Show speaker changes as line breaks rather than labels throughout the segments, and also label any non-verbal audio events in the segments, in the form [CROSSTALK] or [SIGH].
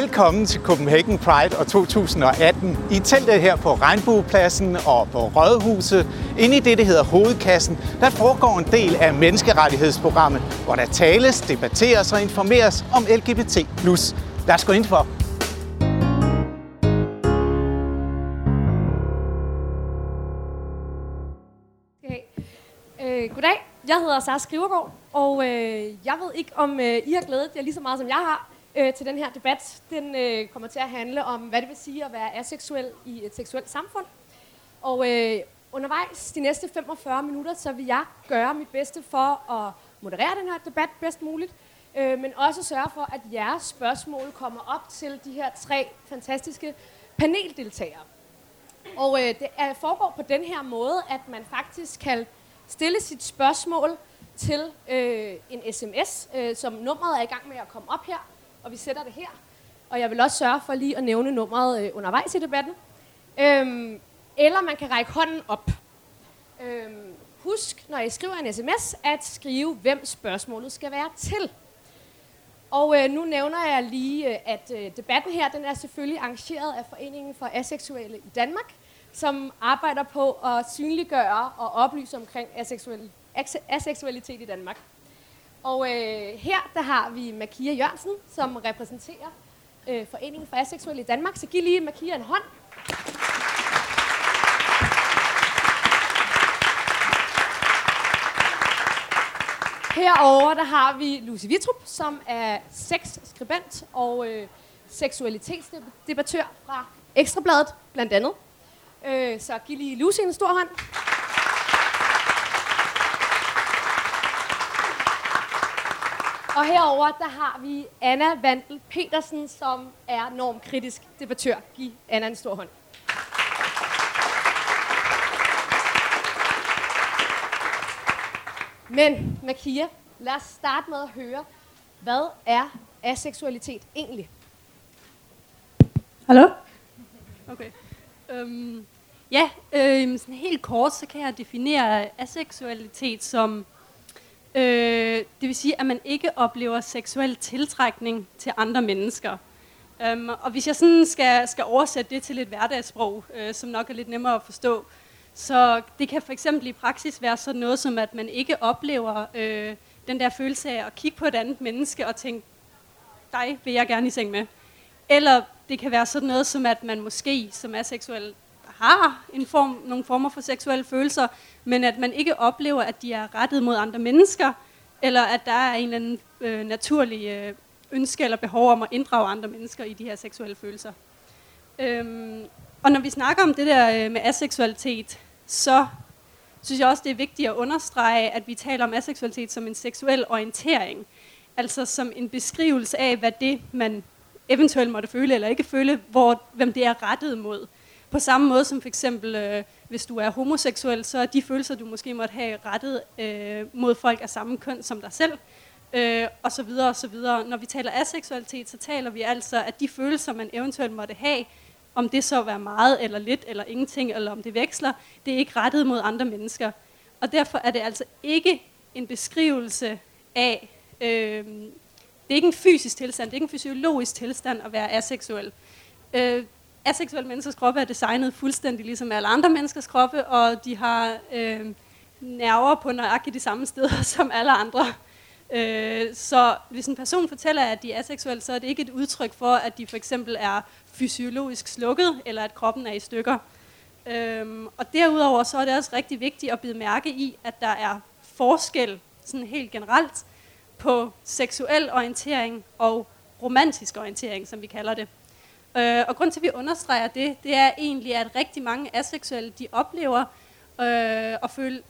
Velkommen til Copenhagen Pride og 2018. I teltet her på Regnbuepladsen og på Rådhuset, inde i det, der hedder Hovedkassen, der foregår en del af menneskerettighedsprogrammet, hvor der tales, debatteres og informeres om LGBT+. Lad os gå ind for.
Øh, goddag, jeg hedder Sara Skrivergaard, og øh, jeg ved ikke, om øh, I har glædet jer lige så meget, som jeg har øh, til den her debat. Den øh, kommer til at handle om, hvad det vil sige at være aseksuel i et seksuelt samfund. Og øh, undervejs de næste 45 minutter, så vil jeg gøre mit bedste for at moderere den her debat bedst muligt, øh, men også sørge for, at jeres spørgsmål kommer op til de her tre fantastiske paneldeltagere. Og øh, det er, foregår på den her måde, at man faktisk kan stille sit spørgsmål til øh, en sms, øh, som nummeret er i gang med at komme op her, og vi sætter det her. Og jeg vil også sørge for lige at nævne nummeret øh, undervejs i debatten. Øhm, eller man kan række hånden op. Øhm, husk, når I skriver en sms, at skrive, hvem spørgsmålet skal være til. Og øh, nu nævner jeg lige, øh, at øh, debatten her, den er selvfølgelig arrangeret af Foreningen for Aseksuelle i Danmark, som arbejder på at synliggøre og oplyse omkring aseksuel, aseksualitet i Danmark. Og øh, her der har vi Makia Jørgensen, som repræsenterer øh, Foreningen for Aseksuelle i Danmark. Så giv lige Makia en hånd. Herover der har vi Lucy Vitrup, som er sexskribent og øh, seksualitetsdebattør fra Ekstrabladet, blandt andet. Øh, så giv lige Lucy en stor hånd. Og herover der har vi Anna Vandel Petersen, som er normkritisk debattør. Giv Anna en stor hånd. Men, Makia, lad os starte med at høre, hvad er aseksualitet egentlig?
Hallo? Okay. Um, ja, øh, sådan helt kort, så kan jeg definere aseksualitet som Øh, det vil sige, at man ikke oplever seksuel tiltrækning til andre mennesker. Um, og hvis jeg sådan skal, skal oversætte det til et hverdagssprog, øh, som nok er lidt nemmere at forstå, så det kan for eksempel i praksis være sådan noget som, at man ikke oplever øh, den der følelse af at kigge på et andet menneske og tænke, dig vil jeg gerne i seng med. Eller det kan være sådan noget som, at man måske som er seksuel har en form, nogle former for seksuelle følelser, men at man ikke oplever, at de er rettet mod andre mennesker, eller at der er en eller anden øh, naturlig øh, ønske eller behov om at inddrage andre mennesker i de her seksuelle følelser. Øhm, og når vi snakker om det der øh, med aseksualitet, så synes jeg også, det er vigtigt at understrege, at vi taler om aseksualitet som en seksuel orientering. Altså som en beskrivelse af, hvad det, man eventuelt måtte føle eller ikke føle, hvor, hvem det er rettet mod. På samme måde som for eksempel, øh, hvis du er homoseksuel, så er de følelser, du måske måtte have rettet øh, mod folk af samme køn som dig selv, øh, og så videre og så videre. Når vi taler aseksualitet, så taler vi altså, at de følelser, man eventuelt måtte have, om det så er meget eller lidt eller ingenting, eller om det veksler, det er ikke rettet mod andre mennesker. Og derfor er det altså ikke en beskrivelse af, øh, det er ikke en fysisk tilstand, det er ikke en fysiologisk tilstand at være aseksuel. Øh, aseksuelle menneskers kroppe er designet fuldstændig ligesom alle andre menneskers kroppe, og de har øh, nerver på nøjagtigt de samme steder [LAUGHS] som alle andre. Øh, så hvis en person fortæller, at de er aseksuelle, så er det ikke et udtryk for, at de for eksempel er fysiologisk slukket, eller at kroppen er i stykker. Øh, og derudover så er det også rigtig vigtigt at bide mærke i, at der er forskel sådan helt generelt på seksuel orientering og romantisk orientering, som vi kalder det. Øh, og grund til, at vi understreger det, det er egentlig, at rigtig mange aseksuelle, de oplever øh, at føle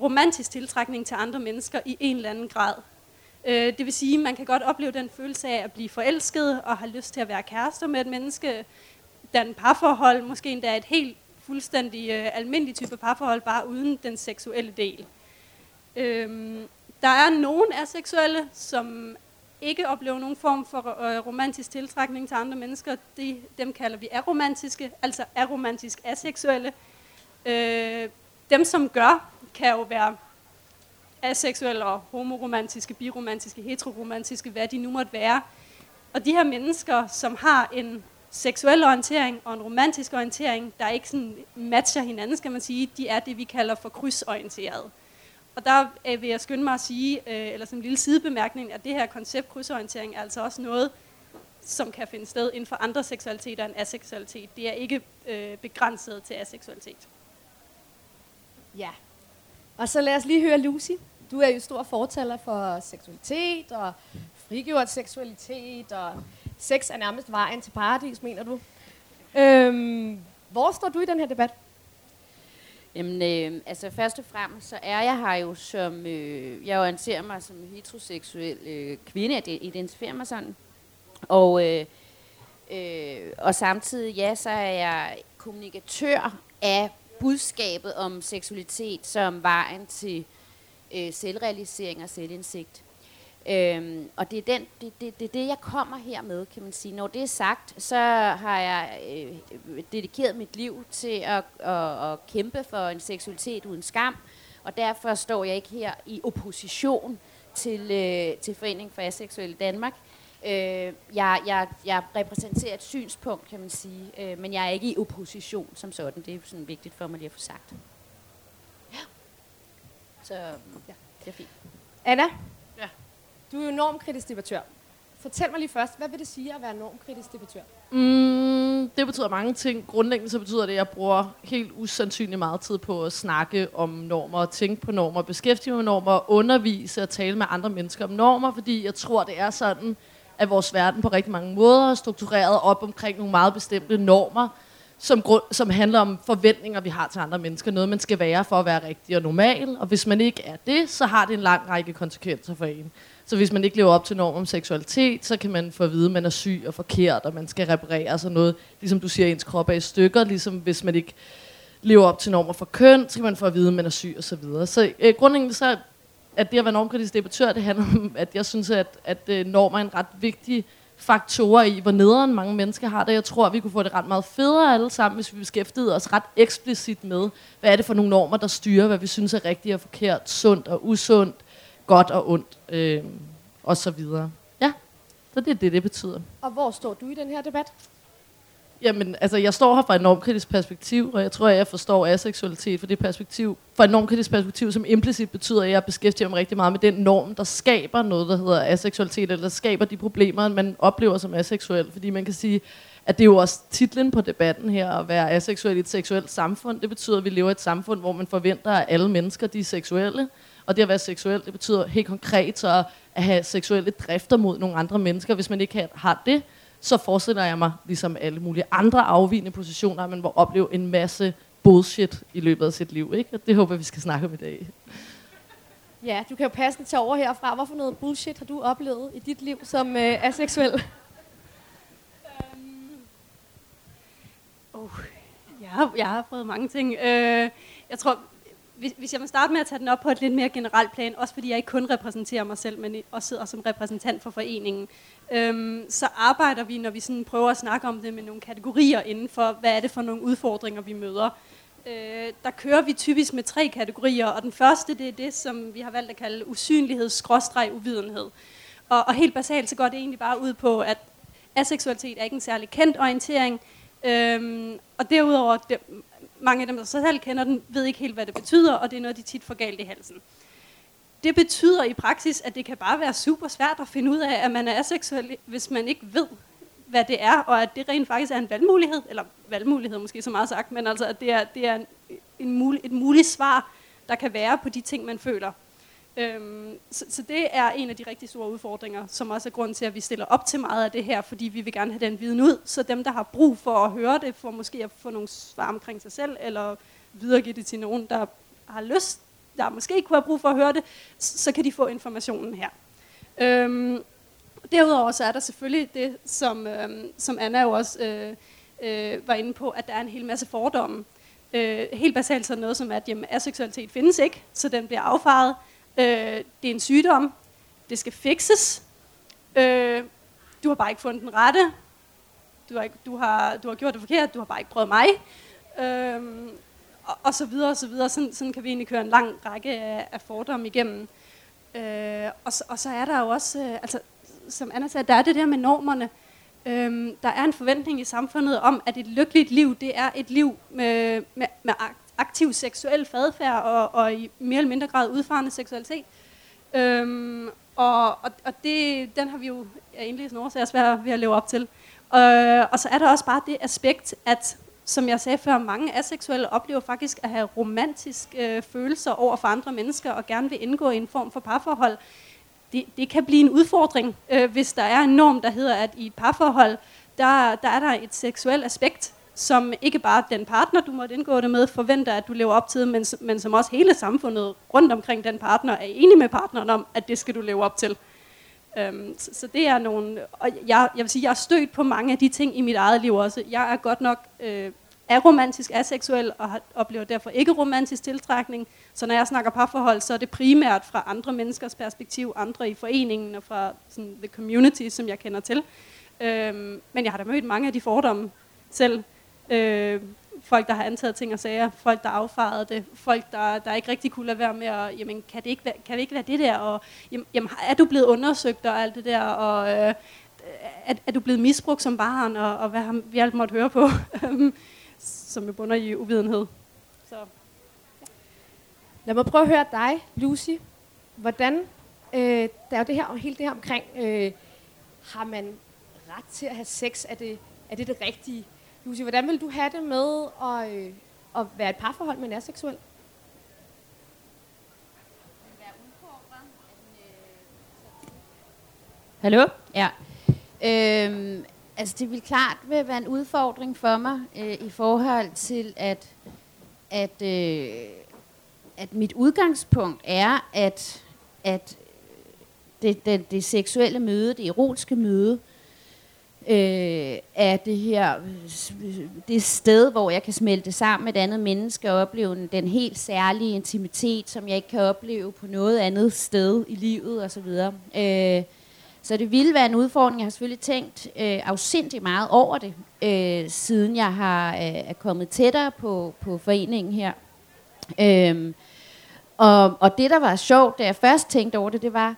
romantisk tiltrækning til andre mennesker i en eller anden grad. Øh, det vil sige, at man kan godt opleve den følelse af at blive forelsket og have lyst til at være kærester med et menneske, den parforhold, måske endda et helt fuldstændig øh, almindelig type parforhold, bare uden den seksuelle del. Øh, der er nogen aseksuelle, som ikke oplever nogen form for øh, romantisk tiltrækning til andre mennesker, de, dem kalder vi aromantiske, altså aromantisk aseksuelle. Øh, dem, som gør, kan jo være aseksuelle og homoromantiske, biromantiske, heteroromantiske, hvad de nu måtte være. Og de her mennesker, som har en seksuel orientering og en romantisk orientering, der ikke sådan matcher hinanden, skal man sige, de er det, vi kalder for krydsorienteret. Og der øh, vil jeg skynde mig at sige, øh, eller som en lille sidebemærkning, at det her koncept krydsorientering er altså også noget, som kan finde sted inden for andre seksualiteter end aseksualitet. Det er ikke øh, begrænset til aseksualitet.
Ja. Og så lad os lige høre Lucy. Du er jo stor fortaler for seksualitet og frigjort seksualitet, og sex er nærmest vejen til paradis, mener du. Øhm, hvor står du i den her debat?
Jamen, øh, altså først og fremmest, så er jeg her jo som, øh, jeg orienterer mig som heteroseksuel øh, kvinde, jeg identificerer mig sådan. Og, øh, øh, og samtidig, ja, så er jeg kommunikatør af budskabet om seksualitet som vejen til øh, selvrealisering og selvindsigt. Øhm, og det er, den, det, det, det, det, jeg kommer her med, kan man sige. Når det er sagt, så har jeg øh, dedikeret mit liv til at, at, at kæmpe for en seksualitet uden skam, og derfor står jeg ikke her i opposition til, øh, til Foreningen for Aseksuelle Danmark. Øh, jeg, jeg, jeg repræsenterer et synspunkt, kan man sige, øh, men jeg er ikke i opposition som sådan. Det er sådan vigtigt for mig lige at få sagt. Ja. Så ja, det er fint.
Anna? Du er jo normkritisk debattør. Fortæl mig lige først, hvad vil det sige at være normkritisk debattør?
Mm, det betyder mange ting. Grundlæggende så betyder det, at jeg bruger helt usandsynligt meget tid på at snakke om normer, og tænke på normer, beskæftige mig med normer, undervise og tale med andre mennesker om normer, fordi jeg tror, det er sådan, at vores verden på rigtig mange måder er struktureret op omkring nogle meget bestemte normer, som, grund, som handler om forventninger, vi har til andre mennesker. Noget, man skal være for at være rigtig og normal. Og hvis man ikke er det, så har det en lang række konsekvenser for en. Så hvis man ikke lever op til norm om seksualitet, så kan man få at vide, at man er syg og forkert, og man skal reparere sådan noget. Ligesom du siger, ens krop er i stykker. Ligesom hvis man ikke lever op til normer for køn, så kan man få at vide, at man er syg og så videre. Så øh, grundlæggende så, at det at være normkritisk debattør, det handler om, at jeg synes, at, at øh, normer er en ret vigtig faktorer i, hvor nederen mange mennesker har det. Jeg tror, at vi kunne få det ret meget federe alle sammen, hvis vi beskæftigede os ret eksplicit med, hvad er det for nogle normer, der styrer, hvad vi synes er rigtigt og forkert, sundt og usundt, godt og ondt, øh, og så videre. Ja, så det er det, det betyder.
Og hvor står du i den her debat?
Jamen, altså, jeg står her fra et normkritisk perspektiv, og jeg tror, at jeg forstår aseksualitet fra det perspektiv, fra et normkritisk perspektiv, som implicit betyder, at jeg beskæftiger mig rigtig meget med den norm, der skaber noget, der hedder aseksualitet, eller der skaber de problemer, man oplever som aseksuel. Fordi man kan sige, at det er jo også titlen på debatten her, at være aseksuel i et seksuelt samfund. Det betyder, at vi lever i et samfund, hvor man forventer, at alle mennesker de er seksuelle. Og det at være seksuel, det betyder helt konkret så at have seksuelle drifter mod nogle andre mennesker. Hvis man ikke har det, så forestiller jeg mig, ligesom alle mulige andre afvigende positioner, at man vil opleve en masse bullshit i løbet af sit liv. Ikke? Og det håber vi skal snakke om i dag.
Ja, du kan jo passe til over herfra. Hvorfor noget bullshit har du oplevet i dit liv som øh, aseksuel? Um,
oh, jeg, har, jeg har prøvet mange ting. Uh, jeg tror, hvis, hvis jeg må starte med at tage den op på et lidt mere generelt plan, også fordi jeg ikke kun repræsenterer mig selv, men også sidder som repræsentant for foreningen, øhm, så arbejder vi, når vi sådan prøver at snakke om det med nogle kategorier inden for, hvad er det for nogle udfordringer, vi møder. Øh, der kører vi typisk med tre kategorier, og den første, det er det, som vi har valgt at kalde usynlighed-uvidenhed. Og, og helt basalt, så går det egentlig bare ud på, at aseksualitet er ikke en særlig kendt orientering, øhm, og derudover, det, mange af dem, der selv kender den, ved ikke helt, hvad det betyder, og det er noget, de tit får galt i halsen. Det betyder i praksis, at det kan bare være super svært at finde ud af, at man er aseksuel, hvis man ikke ved, hvad det er, og at det rent faktisk er en valgmulighed, eller valgmulighed måske så meget sagt, men altså, at det er, det er en, en mul, et muligt svar, der kan være på de ting, man føler. Øhm, så, så det er en af de rigtig store udfordringer, som også er grund til, at vi stiller op til meget af det her, fordi vi vil gerne have den viden ud, så dem, der har brug for at høre det, får måske at få nogle svar omkring sig selv, eller videregive det til nogen, der har lyst, der måske ikke kunne have brug for at høre det, så kan de få informationen her. Øhm, derudover så er der selvfølgelig det, som, øhm, som Anna jo også øh, øh, var inde på, at der er en hel masse fordomme. Øh, helt basalt så noget som, at jamen, aseksualitet findes ikke, så den bliver affaret. Øh, det er en sygdom. Det skal fikses. Øh, du har bare ikke fundet den rette. Du har, ikke, du, har, du har gjort det forkert. Du har bare ikke prøvet mig. Øh, og, og så videre og så videre. Sådan, sådan kan vi egentlig køre en lang række af, af fordomme igennem. Øh, og, og så er der jo også, øh, altså, som Anna sagde, der er det der med normerne. Øhm, der er en forventning i samfundet om, at et lykkeligt liv, det er et liv med, med, med aktiv seksuel fadfærd og, og i mere eller mindre grad udfarende seksualitet. Øhm, og og, og det, den har vi jo af indlæsende årsager svært ved at leve op til. Øh, og så er der også bare det aspekt, at som jeg sagde før, mange aseksuelle oplever faktisk at have romantiske øh, følelser over for andre mennesker og gerne vil indgå i en form for parforhold. Det, det kan blive en udfordring, øh, hvis der er en norm, der hedder, at i et parforhold, der, der er der et seksuelt aspekt, som ikke bare den partner, du måtte indgå det med, forventer, at du lever op til, men, men som også hele samfundet rundt omkring den partner er enig med partneren om, at det skal du leve op til. Øhm, så, så det er nogle, og jeg, jeg vil sige, jeg har stødt på mange af de ting i mit eget liv også. Jeg er godt nok øh, aromantisk, aseksuel, og har, oplever derfor ikke romantisk tiltrækning. Så når jeg snakker parforhold, så er det primært fra andre menneskers perspektiv, andre i foreningen og fra sådan, the community, som jeg kender til. Øhm, men jeg har da mødt mange af de fordomme selv. Øh, folk, der har antaget ting og sager, folk, der affarede det, folk, der, der ikke rigtig kunne lade være med og jamen, kan det ikke være, kan det, ikke være det der, og jamen, er du blevet undersøgt og alt det der, og øh, er, er du blevet misbrugt som barn, og, og hvad har vi alt måtte høre på, [LAUGHS] som jo bunder i uvidenhed. Så,
ja. Lad mig prøve at høre dig, Lucy. Hvordan, øh, der er jo det her, hele det her omkring, øh, har man ret til at have sex? Er det, er det det rigtige? Lucy, hvordan vil du have det med at, øh, at være et parforhold med en aseksuel?
Hallo? Ja. Øhm, altså det vil klart vil være en udfordring for mig øh, i forhold til, at, at, øh, at mit udgangspunkt er, at, at det, det, det seksuelle møde, det erotiske møde, øh, Øh, er det her det sted, hvor jeg kan smelte sammen med et andet menneske og opleve den helt særlige intimitet, som jeg ikke kan opleve på noget andet sted i livet osv. Øh, så det ville være en udfordring. Jeg har selvfølgelig tænkt øh, afsindig meget over det, øh, siden jeg har øh, er kommet tættere på, på foreningen her. Øh, og, og det, der var sjovt, da jeg først tænkte over det, det var,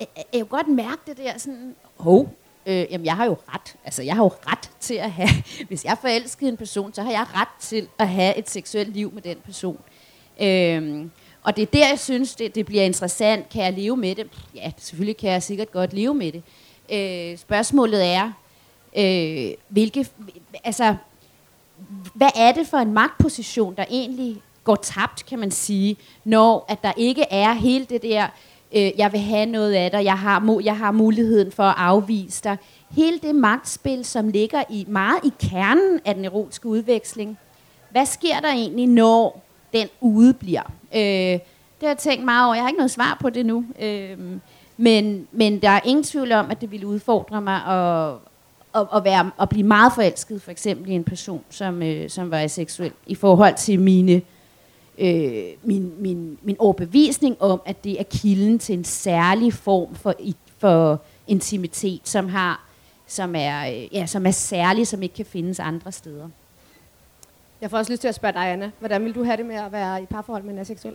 jeg, jeg kunne godt mærke det der sådan, hov, øh, jamen jeg har jo ret. Altså jeg har jo ret til at have, [LAUGHS] hvis jeg er forelsket en person, så har jeg ret til at have et seksuelt liv med den person. Øh, og det er der, jeg synes, det, det bliver interessant. Kan jeg leve med det? Ja, selvfølgelig kan jeg sikkert godt leve med det. Øh, spørgsmålet er, øh, hvilke, altså, hvad er det for en magtposition, der egentlig går tabt, kan man sige, når at der ikke er hele det der, øh, jeg vil have noget af dig, jeg har, jeg har muligheden for at afvise dig. Hele det magtspil, som ligger i meget i kernen af den erotiske udveksling. Hvad sker der egentlig, når den udebliver? Øh, det har jeg tænkt meget over. Jeg har ikke noget svar på det nu. Øh, men, men der er ingen tvivl om, at det ville udfordre mig at, at, at, være, at blive meget forelsket, for eksempel i en person, som, øh, som var seksuel, i forhold til mine, øh, min, min, min overbevisning om, at det er kilden til en særlig form for, for intimitet, som har som er, øh, ja, som er særlig, som ikke kan findes andre steder.
Jeg får også lyst til at spørge dig, Anna. Hvordan vil du have det med at være i parforhold med en aseksuel?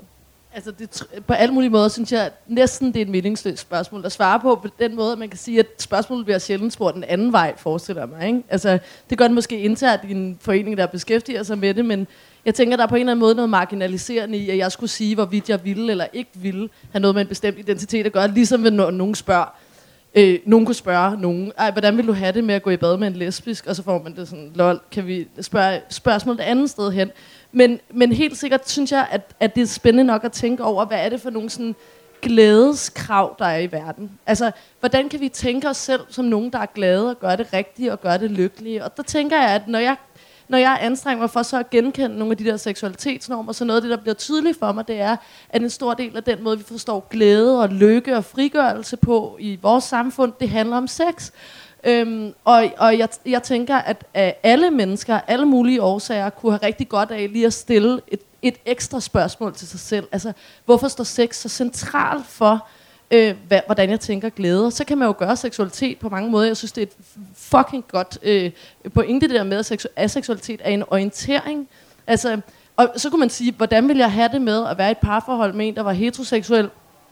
Altså det, på alle mulige måder synes jeg næsten det er et meningsløst spørgsmål at svare på på den måde, at man kan sige, at spørgsmålet bliver sjældent spurgt den anden vej, forestiller mig. Ikke? Altså, det gør det måske internt i en forening, der beskæftiger sig med det, men jeg tænker, der er på en eller anden måde noget marginaliserende i, at jeg skulle sige, hvorvidt jeg ville eller ikke ville have noget med en bestemt identitet at gøre, ligesom når nogen spørger, Øh, nogen kunne spørge nogen, Ej, hvordan vil du have det med at gå i bad med en lesbisk? Og så får man det sådan, lol, kan vi spørge spørgsmål et andet sted hen? Men, men helt sikkert synes jeg, at, at det er spændende nok at tænke over, hvad er det for nogle sådan glædeskrav, der er i verden? Altså, hvordan kan vi tænke os selv som nogen, der er glade og gør det rigtige og gør det lykkelige? Og der tænker jeg, at når jeg når jeg anstrenger mig for så at genkende nogle af de der seksualitetsnormer, så noget af det, der bliver tydeligt for mig, det er, at en stor del af den måde, vi forstår glæde og lykke og frigørelse på i vores samfund, det handler om sex. Øhm, og og jeg, jeg tænker, at, at alle mennesker, alle mulige årsager, kunne have rigtig godt af lige at stille et, et ekstra spørgsmål til sig selv. Altså, hvorfor står sex så centralt for, øh, hvad, hvordan jeg tænker glæde. Så kan man jo gøre seksualitet på mange måder. Jeg synes, det er et fucking godt øh, pointe, det der med, at aseksualitet er en orientering. Altså, og så kunne man sige, hvordan vil jeg have det med at være i et parforhold med en, der var heteroseksuel?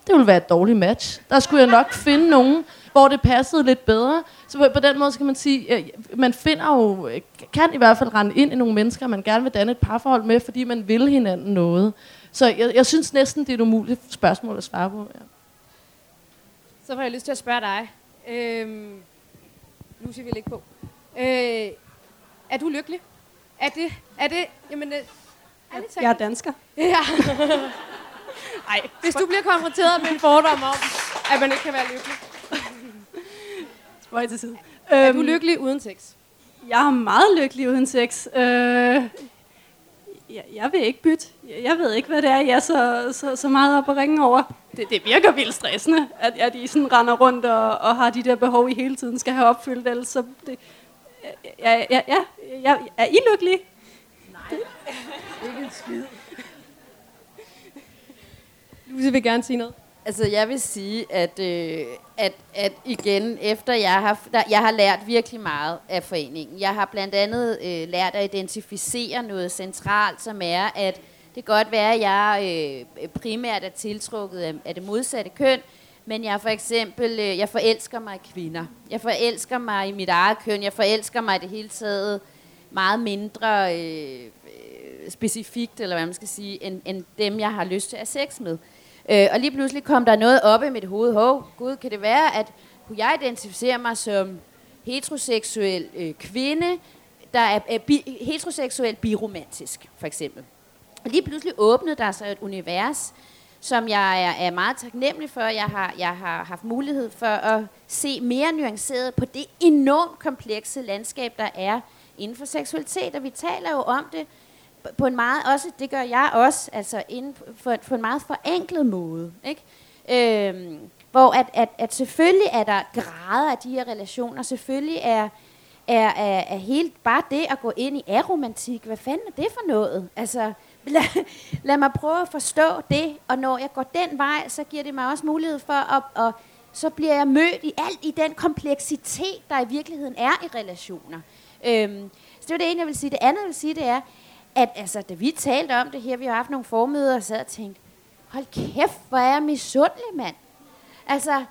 det ville være et dårligt match. Der skulle jeg nok finde nogen, hvor det passede lidt bedre. Så på, på den måde så kan man sige, at man finder jo, kan i hvert fald rende ind i nogle mennesker, man gerne vil danne et parforhold med, fordi man vil hinanden noget. Så jeg, jeg synes næsten, det er et umuligt spørgsmål at svare på. Ja.
Så får jeg lyst til at spørge dig. Øhm, Lucy vil ikke på. Øh, er du lykkelig? Er det, er det, jamen, øh, talt.
Jeg er dansker. [LAUGHS]
Ja. Ej, hvis du bliver konfronteret med en fordom om, at man ikke kan være lykkelig.
Spøj til side.
Er
Øhm,
du lykkelig uden sex?
Jeg er meget lykkelig uden sex. Øh, jeg, jeg vil ikke bytte. Jeg, ved ikke, hvad det er, jeg er så, så, så meget op at ringe over. Det, det virker vildt stressende, at, at I sådan render rundt og, og har de der behov, I hele tiden skal have opfyldt. Ellers så det, ja, ja, ja, ja, er I lykkelige?
Lucy vil gerne sige noget.
Altså, jeg vil sige, at, øh, at, at igen, efter jeg har, der, jeg har lært virkelig meget af foreningen. Jeg har blandt andet øh, lært at identificere noget centralt, som er, at det kan godt være, at jeg øh, primært er tiltrukket af, af det modsatte køn, men jeg for eksempel, øh, jeg forelsker mig i kvinder. Jeg forelsker mig i mit eget køn. Jeg forelsker mig i det hele taget meget mindre øh, øh specifikt, eller hvad man skal sige, end, end dem, jeg har lyst til at have sex med. Øh, Øh, og lige pludselig kom der noget op i mit hoved. Hov, gud, kan det være, at kunne jeg identificere mig som heteroseksuel øh, kvinde, der er, er bi, heteroseksuel biromantisk, for eksempel. Og lige pludselig åbnede der sig et univers, som jeg er, er meget taknemmelig for. Jeg har, jeg har haft mulighed for at se mere nuanceret på det enormt komplekse landskab, der er inden for seksualitet. Og vi taler jo om det på en meget, også det gør jeg også, altså inden for, for en meget forenklet måde. Ikke? Øhm, hvor at, at, at selvfølgelig er der grader af de her relationer, selvfølgelig er, er, er, er helt bare det at gå ind i aromantik, hvad fanden er det for noget? Altså, [LAUGHS] lad, lad mig prøve at forstå det, og når jeg går den vej, så giver det mig også mulighed for at, og så bliver jeg mødt i alt i den kompleksitet, der i virkeligheden er i relationer. Øhm, så det er det ene, jeg vil sige. Det andet, jeg vil sige, det er, at altså, da vi talte om det her, vi har haft nogle formøder, og sad og tænkte, hold kæft, hvor er jeg misundelig, mand. Altså,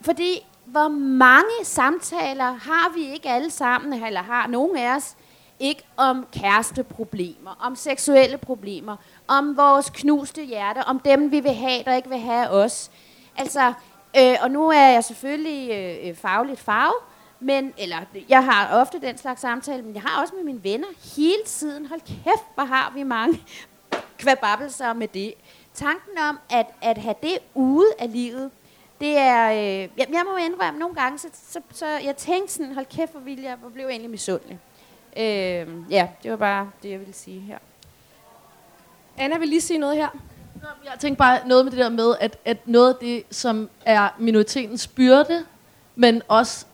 fordi hvor mange samtaler har vi ikke alle sammen, eller har nogen af os, ikke om kæresteproblemer, om seksuelle problemer, om vores knuste hjerte, om dem, vi vil have, der ikke vil have os. Altså, øh, og nu er jeg selvfølgelig øh, øh fagligt farve, men, eller jeg har ofte den slags samtale, men jeg har også med mine venner hele tiden. Hold kæft, hvor har vi mange kvababelser med det. Tanken om at, at have det ude af livet, det er, øh, jeg, jeg må indrømme nogle gange, så, så, så jeg tænkte sådan, hold kæft, hvor ville jeg, hvor blev jeg egentlig misundelig. Øh, ja, det var bare det, jeg ville sige her.
Anna vil lige sige noget her.
Jeg tænker bare noget med det der med, at, at noget af det, som er minoritetens byrde, men også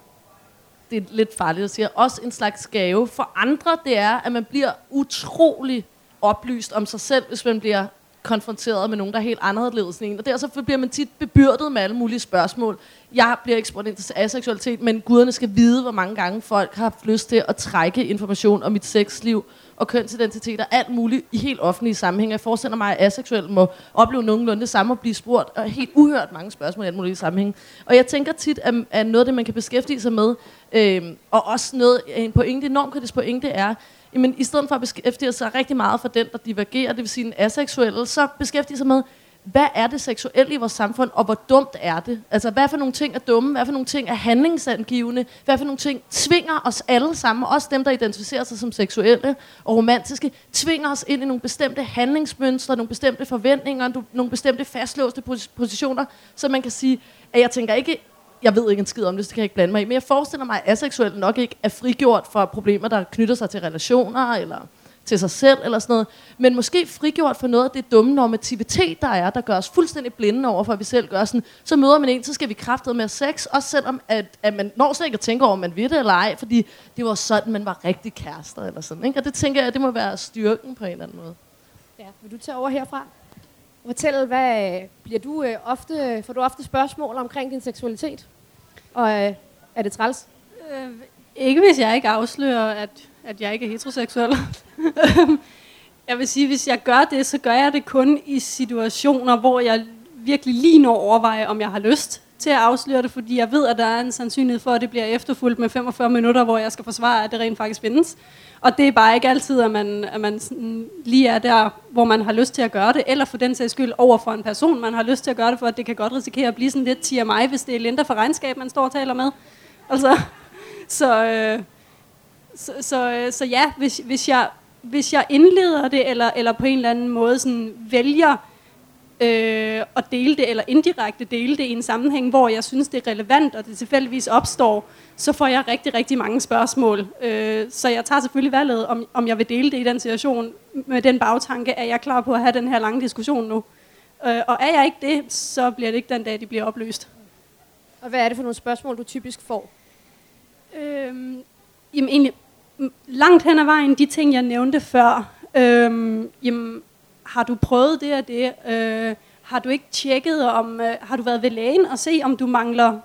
det er lidt farligt at sige, også en slags gave. For andre, det er, at man bliver utrolig oplyst om sig selv, hvis man bliver konfronteret med nogen, der er helt anderledes end en. Og derfor bliver man tit bebyrdet med alle mulige spørgsmål. Jeg bliver ikke spurgt ind til aseksualitet, men guderne skal vide, hvor mange gange folk har haft lyst til at trække information om mit sexliv og kønsidentitet og alt muligt i helt offentlige sammenhænge. Jeg forestiller mig, at aseksuel må opleve nogenlunde det samme og blive spurgt og helt uhørt mange spørgsmål i alt muligt sammenhænge. Og jeg tænker tit, at, at noget af det, man kan beskæftige sig med, øh, og også noget, en pointe, enormt kritisk pointe er, jamen, i stedet for at beskæftige sig rigtig meget for den, der divergerer, det vil sige en aseksuelle, så beskæftige sig med, hvad er det seksuelle i vores samfund, og hvor dumt er det? Altså, hvad for nogle ting er dumme? Hvad for nogle ting er handlingsangivende? Hvad for nogle ting tvinger os alle sammen, også dem, der identificerer sig som seksuelle og romantiske, tvinger os ind i nogle bestemte handlingsmønstre, nogle bestemte forventninger, nogle bestemte fastlåste positioner, så man kan sige, at jeg tænker ikke, jeg ved ikke en skid om det, så det kan jeg ikke blande mig i, men jeg forestiller mig, at aseksuelle nok ikke er frigjort fra problemer, der knytter sig til relationer, eller til sig selv, eller sådan noget, men måske frigjort for noget af det dumme normativitet, der er, der gør os fuldstændig blinde over for, at vi selv gør sådan, så møder man en, så skal vi kraftet med sex, også selvom at, at man når slet ikke at tænke over, om man ved det eller ej, fordi det var sådan, man var rigtig kærester, eller sådan, ikke? og det tænker jeg, det må være styrken på en eller anden måde.
Ja, vil du tage over herfra? Fortæl, hvad øh, bliver du øh, ofte, får du ofte spørgsmål omkring din seksualitet? Og øh, er det træls?
Øh, ikke hvis jeg ikke afslører, at, at jeg ikke er heteroseksuel. [LAUGHS] jeg vil sige, hvis jeg gør det, så gør jeg det kun i situationer, hvor jeg virkelig lige når overveje, om jeg har lyst til at afsløre det, fordi jeg ved, at der er en sandsynlighed for, at det bliver efterfulgt med 45 minutter, hvor jeg skal forsvare, at det rent faktisk findes. Og det er bare ikke altid, at man, at man lige er der, hvor man har lyst til at gøre det, eller for den sags skyld over for en person, man har lyst til at gøre det for, at det kan godt risikere at blive sådan lidt TMI, hvis det er Linda for regnskab, man står og taler med. Altså, [LAUGHS] så, øh, så, så, øh, så ja, hvis, hvis, jeg, hvis jeg indleder det, eller, eller på en eller anden måde sådan vælger øh, at dele det, eller indirekte dele det i en sammenhæng, hvor jeg synes, det er relevant, og det tilfældigvis opstår, så får jeg rigtig, rigtig mange spørgsmål. Øh, så jeg tager selvfølgelig valget, om, om jeg vil dele det i den situation, med den bagtanke, at jeg er klar på at have den her lange diskussion nu. Øh, og er jeg ikke det, så bliver det ikke den dag, de bliver opløst.
Og hvad er det for nogle spørgsmål, du typisk får?
Øh, jamen egentlig, langt hen ad vejen, de ting, jeg nævnte før, øh, jamen, har du prøvet det og det? Øh, har du ikke tjekket, om øh, har du været ved lægen og se, om du mangler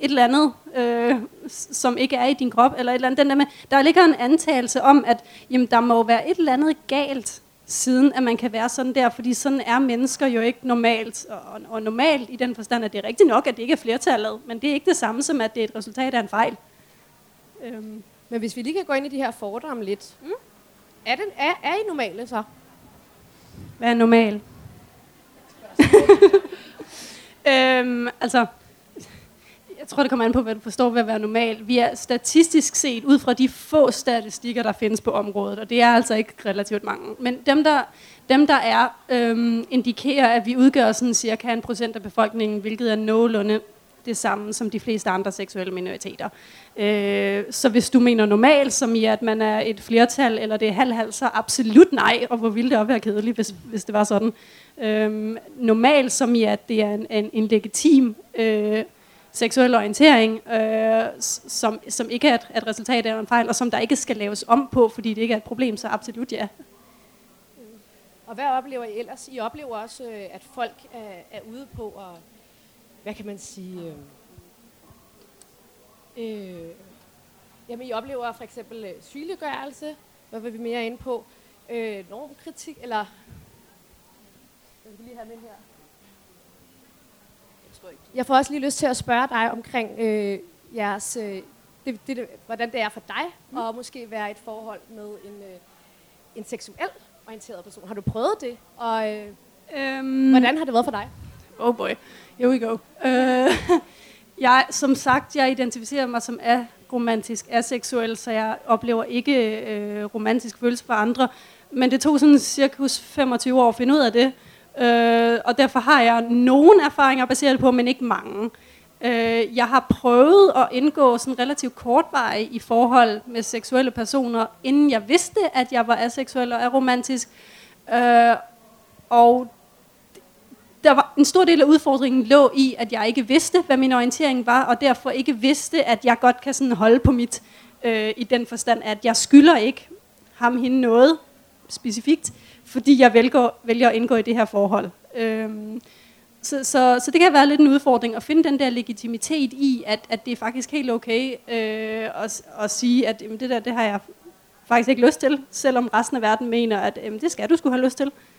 et eller andet, øh, som ikke er i din krop, eller et eller andet. Den der, med, der ligger en antagelse om, at jamen, der må være et eller andet galt, siden at man kan være sådan der, fordi sådan er mennesker jo ikke normalt. Og, og normalt i den forstand, at det er rigtigt nok, at det ikke er flertallet, men det er ikke det samme som, at det er et resultat af en fejl.
Øhm. Men hvis vi lige kan gå ind i de her fordomme lidt. Mm? Er, det, er, er I normale så?
Hvad er normal? [LAUGHS] øhm, altså, jeg tror, det kommer an på, hvad du forstår ved at være normal. Vi er statistisk set ud fra de få statistikker, der findes på området, og det er altså ikke relativt mange. Men dem, der, dem, der er, øhm, indikerer, at vi udgør sådan cirka en procent af befolkningen, hvilket er nogenlunde det samme som de fleste andre seksuelle minoriteter. Øh, så hvis du mener normal, som i at man er et flertal, eller det er halv-halv, så absolut nej, og hvor ville det også være kedeligt, hvis, hvis det var sådan. Øh, normal, som i at det er en, en, en legitim øh, seksuel orientering, øh, som, som ikke er et, et resultat af en fejl, og som der ikke skal laves om på, fordi det ikke er et problem, så absolut ja.
Og hvad oplever I ellers? I oplever også, øh, at folk er, er ude på at hvad kan man sige, øh, øh, jamen I oplever for eksempel øh, sygeliggørelse, hvad vil vi mere ind på, øh, normkritik, eller, jeg vil lige have med her. Jeg får også lige lyst til at spørge dig omkring øh, jeres, øh, det, det, hvordan det er for dig, mm. og måske være et forhold med en, øh, en seksuel orienteret person. Har du prøvet det? Og øh, øhm, hvordan har det været for dig?
Oh boy. Here we go. Uh, [LAUGHS] jeg, som sagt, jeg identificerer mig som aromantisk, aseksuel, så jeg oplever ikke øh, romantisk følelse for andre. Men det tog sådan cirka 25 år at finde ud af det. Øh, og derfor har jeg nogle erfaringer baseret på, men ikke mange. Øh, jeg har prøvet at indgå sådan relativt kortvarige i forhold med seksuelle personer, inden jeg vidste, at jeg var aseksuel og aromantisk. Øh, og der var en stor del af udfordringen lå i, at jeg ikke vidste, hvad min orientering var, og derfor ikke vidste, at jeg godt kan sådan holde på mit, øh, i den forstand, at jeg skylder ikke ham hende noget specifikt, fordi jeg vælger, vælger at indgå i det her forhold. Øh, så, så, så det kan være lidt en udfordring at finde den der legitimitet i, at, at det er faktisk helt okay øh, at, at sige, at jamen, det der det har jeg faktisk ikke lyst til, selvom resten af verden mener, at jamen, det skal du skulle have lyst til. Øh,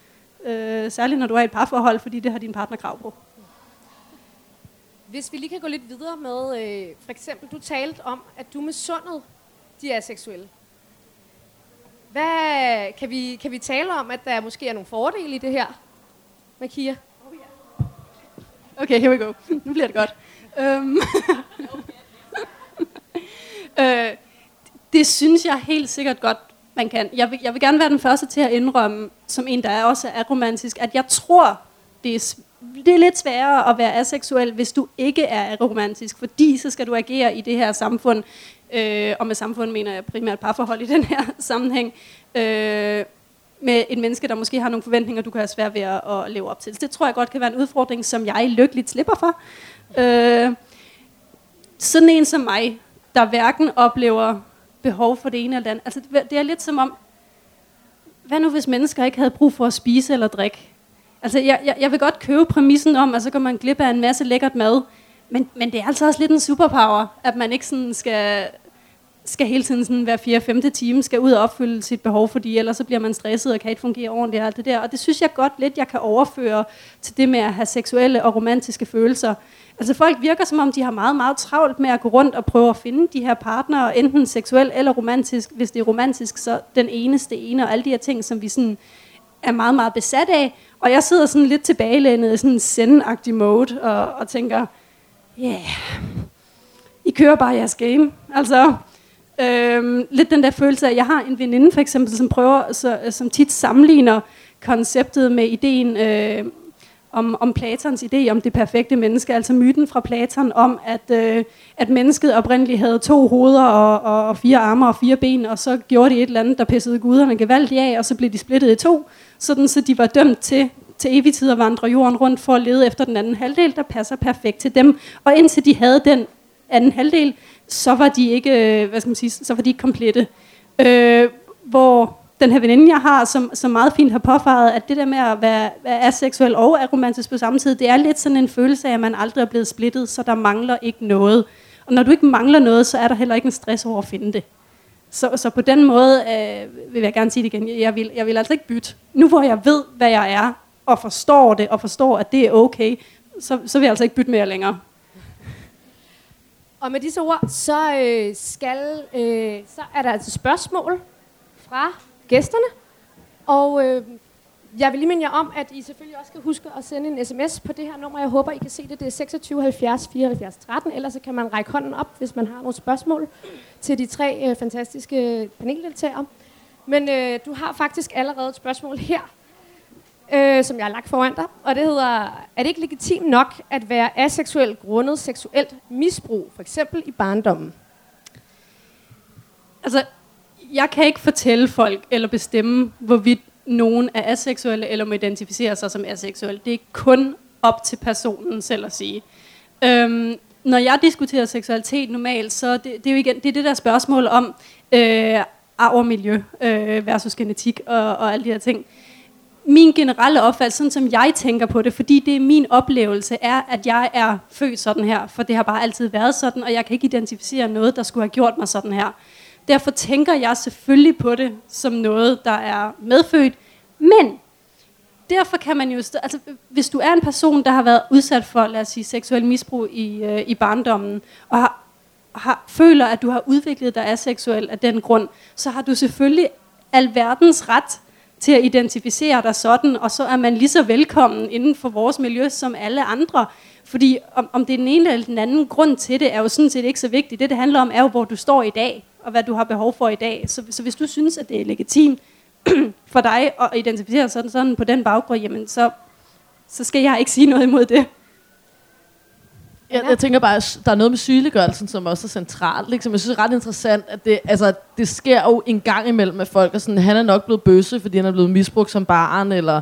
særligt når du er i et parforhold, fordi det har din partner krav på.
Hvis vi lige kan gå lidt videre med, øh, for eksempel, du talte om, at du misundede de er seksuelle. Hvad, kan, vi, kan vi tale om, at der måske er nogle fordele i det her, Makia?
Okay, here we go. [LAUGHS] nu bliver det godt. Um, [LAUGHS] øh, det synes jeg helt sikkert godt man kan. Jeg vil, jeg vil gerne være den første til at indrømme, som en, der er også er romantisk, at jeg tror, det er, det er lidt sværere at være aseksuel, hvis du ikke er romantisk, fordi så skal du agere i det her samfund, øh, og med samfund mener jeg primært parforhold i den her [LAUGHS] sammenhæng, øh, med et menneske, der måske har nogle forventninger, du kan have svært ved at, at leve op til. Så det tror jeg godt kan være en udfordring, som jeg lykkeligt slipper for. Øh, sådan en som mig, der hverken oplever behov for det ene eller det andet. Altså, det er lidt som om, hvad nu hvis mennesker ikke havde brug for at spise eller drikke? Altså, jeg, jeg, jeg vil godt købe præmissen om, at så går man glip af en masse lækkert mad, men, men det er altså også lidt en superpower, at man ikke sådan skal skal hele tiden sådan hver fire femte time skal ud og opfylde sit behov, fordi ellers så bliver man stresset og kan ikke fungere ordentligt og alt det der. Og det synes jeg godt lidt, jeg kan overføre til det med at have seksuelle og romantiske følelser. Altså folk virker som om, de har meget, meget travlt med at gå rundt og prøve at finde de her partnere, enten seksuel eller romantisk. Hvis det er romantisk, så den eneste ene og alle de her ting, som vi sådan er meget, meget besat af. Og jeg sidder sådan lidt tilbagelænet i sådan en send mode og, og tænker, ja, yeah, I kører bare jeres game. Altså, øhm, lidt den der følelse af, at jeg har en veninde for eksempel, som prøver, så, som tit sammenligner konceptet med ideen øh, om, om Platons idé om det perfekte menneske, altså myten fra Platon om, at, øh, at mennesket oprindeligt havde to hoveder og, og, og fire arme og fire ben, og så gjorde de et eller andet, der pissede guderne gevaldigt af, og så blev de splittet i to, sådan så de var dømt til til evig tid at vandre jorden rundt for at lede efter den anden halvdel, der passer perfekt til dem. Og indtil de havde den anden halvdel, så var de ikke, øh, hvad skal man sige, så var de ikke komplette. Øh, hvor den her veninde, jeg har, som, som meget fint har påfaret, at det der med at være, være aseksuel og aromantisk på samme tid, det er lidt sådan en følelse af, at man aldrig er blevet splittet, så der mangler ikke noget. Og når du ikke mangler noget, så er der heller ikke en stress over at finde det. Så, så på den måde øh, vil jeg gerne sige det igen. Jeg vil, jeg vil altså ikke bytte. Nu hvor jeg ved, hvad jeg er, og forstår det, og forstår, at det er okay, så, så vil jeg altså ikke bytte mere længere.
Og med disse ord, så, øh, skal, øh, så er der altså spørgsmål fra gæsterne. Og øh, jeg vil lige minde jer om, at I selvfølgelig også skal huske at sende en sms på det her nummer. Jeg håber, I kan se det. Det er 26 70 74 13. Ellers så kan man række hånden op, hvis man har nogle spørgsmål til de tre øh, fantastiske øh, paneldeltagere. Men øh, du har faktisk allerede et spørgsmål her, øh, som jeg har lagt foran dig. Og det hedder, er det ikke legitimt nok at være aseksuel grundet seksuelt misbrug, for eksempel i barndommen?
Altså, jeg kan ikke fortælle folk eller bestemme, hvorvidt nogen er aseksuelle eller må identificere sig som aseksuelle. Det er kun op til personen selv at sige. Øhm, når jeg diskuterer seksualitet normalt, så det, det er jo igen det, er det der spørgsmål om øh, arv og miljø øh, versus genetik og, og alle de her ting. Min generelle opfattelse, sådan som jeg tænker på det, fordi det er min oplevelse, er, at jeg er født sådan her, for det har bare altid været sådan, og jeg kan ikke identificere noget, der skulle have gjort mig sådan her. Derfor tænker jeg selvfølgelig på det som noget, der er medfødt. Men derfor kan man jo, altså hvis du er en person, der har været udsat for, lad os sige, seksuel misbrug i, øh, i barndommen, og har, har, føler, at du har udviklet dig aseksuel af den grund, så har du selvfølgelig alverdens ret til at identificere dig sådan, og så er man lige så velkommen inden for vores miljø som alle andre. Fordi om, om det er den ene eller den anden grund til det, er jo sådan set ikke så vigtigt. Det, det handler om, er jo, hvor du står i dag og hvad du har behov for i dag. Så, så hvis du synes, at det er legitimt [CLEARS THROAT] for dig at identificere sådan, sådan på den baggrund, jamen så, så skal jeg ikke sige noget imod det.
Jeg, jeg tænker bare, at der er noget med sygeliggørelsen, som også er centralt. Liksom. Jeg synes, det er ret interessant, at det, altså, det sker jo en gang imellem, at folk er sådan, han er nok blevet bøsse, fordi han er blevet misbrugt som barn, eller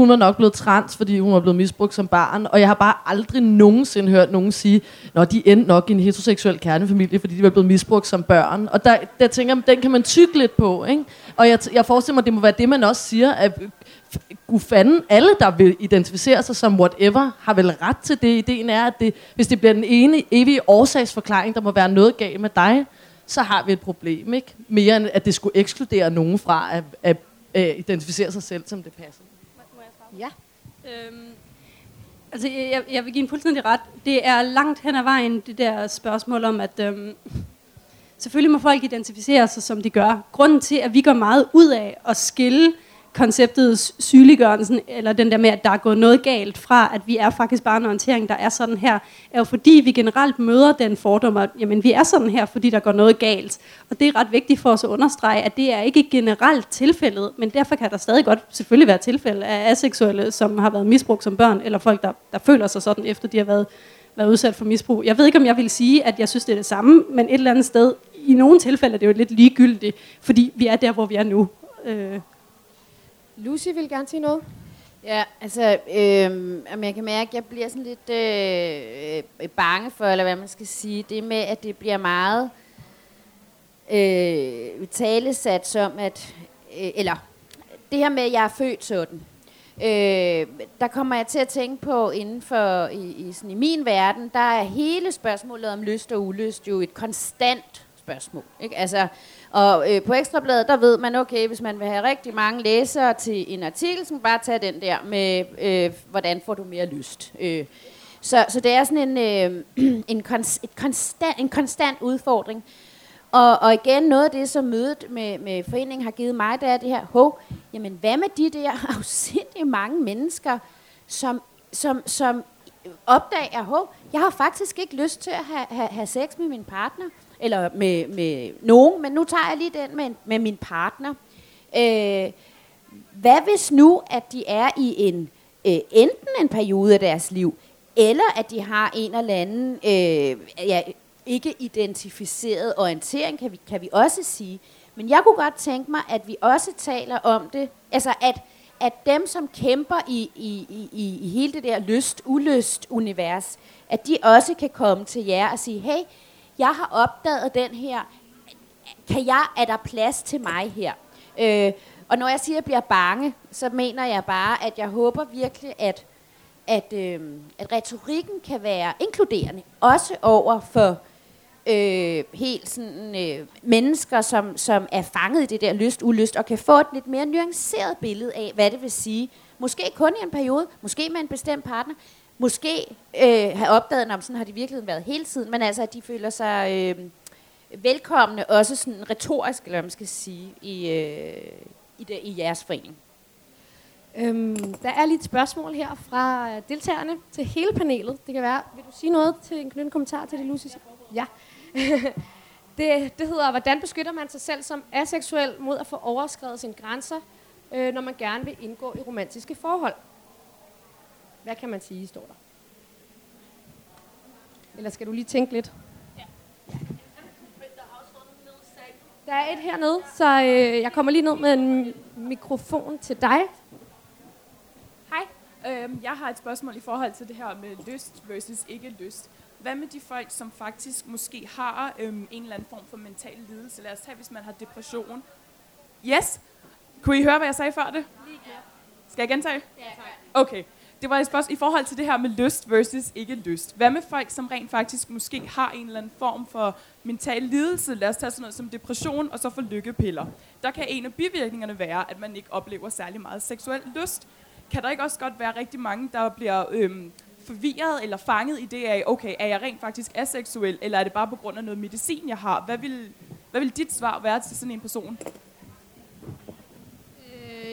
hun var nok blevet trans, fordi hun var blevet misbrugt som barn. Og jeg har bare aldrig nogensinde hørt nogen sige, når de endte nok i en heteroseksuel kernefamilie, fordi de var blevet misbrugt som børn. Og der, der tænker jeg, den kan man tykke lidt på. Ikke? Og jeg, jeg forestiller mig, det må være det, man også siger, at gud fanden, alle, der vil identificere sig som whatever, har vel ret til det. Ideen er, at det, hvis det bliver den ene evige årsagsforklaring, der må være noget galt med dig, så har vi et problem. Ikke? Mere end at det skulle ekskludere nogen fra at, at, at øh, identificere sig selv, som det passer.
Ja.
Øhm, altså, jeg, jeg vil give en fuldstændig ret. Det er langt hen ad vejen, det der spørgsmål om, at øhm, selvfølgelig må folk identificere sig, som de gør. Grunden til, at vi går meget ud af at skille konceptet sygeliggørelsen, eller den der med, at der er gået noget galt fra, at vi er faktisk bare en orientering, der er sådan her, er jo fordi, vi generelt møder den fordom, at jamen, vi er sådan her, fordi der går noget galt. Og det er ret vigtigt for os at understrege, at det er ikke generelt tilfældet, men derfor kan der stadig godt selvfølgelig være tilfælde af aseksuelle, som har været misbrugt som børn, eller folk, der, der føler sig sådan, efter de har været, været udsat for misbrug. Jeg ved ikke, om jeg vil sige, at jeg synes, det er det samme, men et eller andet sted, i nogle tilfælde er det jo lidt ligegyldigt, fordi vi er der, hvor vi er nu. Øh,
Lucy vil gerne sige noget.
Ja, altså, øh, jeg kan mærke, at jeg bliver sådan lidt øh, øh, bange for, eller hvad man skal sige, det med, at det bliver meget øh, talesat som, at, øh, eller det her med, at jeg er født sådan, øh, der kommer jeg til at tænke på inden for, i, i, sådan i min verden, der er hele spørgsmålet om lyst og ulyst jo et konstant spørgsmål. Ikke? Altså, og øh, på Ekstrabladet, der ved man, okay, hvis man vil have rigtig mange læsere til en artikel, så man bare tage den der med, øh, hvordan får du mere lyst. Øh, så, så det er sådan en, øh, [CLEARS THROAT] en, kons, et konstant, en konstant udfordring. Og, og igen, noget af det, som mødet med, med foreningen har givet mig, det er det her, hov, jamen hvad med de der [LAUGHS] afsindig mange mennesker, som, som, som opdager, hov, jeg har faktisk ikke lyst til at have, have, have sex med min partner, eller med, med nogen, men nu tager jeg lige den med, med min partner. Øh, hvad hvis nu, at de er i en øh, enten en periode af deres liv, eller at de har en eller anden øh, ja, ikke identificeret orientering, kan vi, kan vi også sige. Men jeg kunne godt tænke mig, at vi også taler om det, altså at, at dem, som kæmper i, i, i, i hele det der lyst-ulyst-univers, at de også kan komme til jer og sige, hey, jeg har opdaget den her, kan jeg, er der plads til mig her? Øh, og når jeg siger, at jeg bliver bange, så mener jeg bare, at jeg håber virkelig, at, at, øh, at retorikken kan være inkluderende, også over for øh, helt sådan, øh, mennesker, som, som er fanget i det der lyst-ulyst, og kan få et lidt mere nuanceret billede af, hvad det vil sige. Måske kun i en periode, måske med en bestemt partner, måske øh, have opdaget, at sådan har de virkelig været hele tiden, men altså, at de føler sig øh, velkomne, også sådan retorisk, eller hvad man skal sige, i, øh, i, det, i jeres forening.
Øhm, der er lige et spørgsmål her fra deltagerne til hele panelet. Det kan være, vil du sige noget til en knyttet kommentar til det, Lucy Ja. [LAUGHS] det, det hedder, hvordan beskytter man sig selv som aseksuel mod at få overskrevet sine grænser, øh, når man gerne vil indgå i romantiske forhold? Hvad kan man sige, står der? Eller skal du lige tænke lidt? Ja. Der er et hernede, så øh, jeg kommer lige ned med en mikrofon til dig.
Hej, øhm, jeg har et spørgsmål i forhold til det her med lyst versus ikke lyst. Hvad med de folk, som faktisk måske har øhm, en eller anden form for mental lidelse? Lad os tage, hvis man har depression. Yes? Kunne I høre, hvad jeg sagde før det? Skal jeg gentage? Ja. Okay. Det var et spørgsmål i forhold til det her med lyst versus ikke lyst. Hvad med folk, som rent faktisk måske har en eller anden form for mental lidelse? Lad os tage sådan noget som depression, og så for lykkepiller. Der kan en af bivirkningerne være, at man ikke oplever særlig meget seksuel lyst. Kan der ikke også godt være rigtig mange, der bliver øhm, forvirret eller fanget i det af, okay, er jeg rent faktisk aseksuel, eller er det bare på grund af noget medicin, jeg har? Hvad vil, hvad vil dit svar være til sådan en person?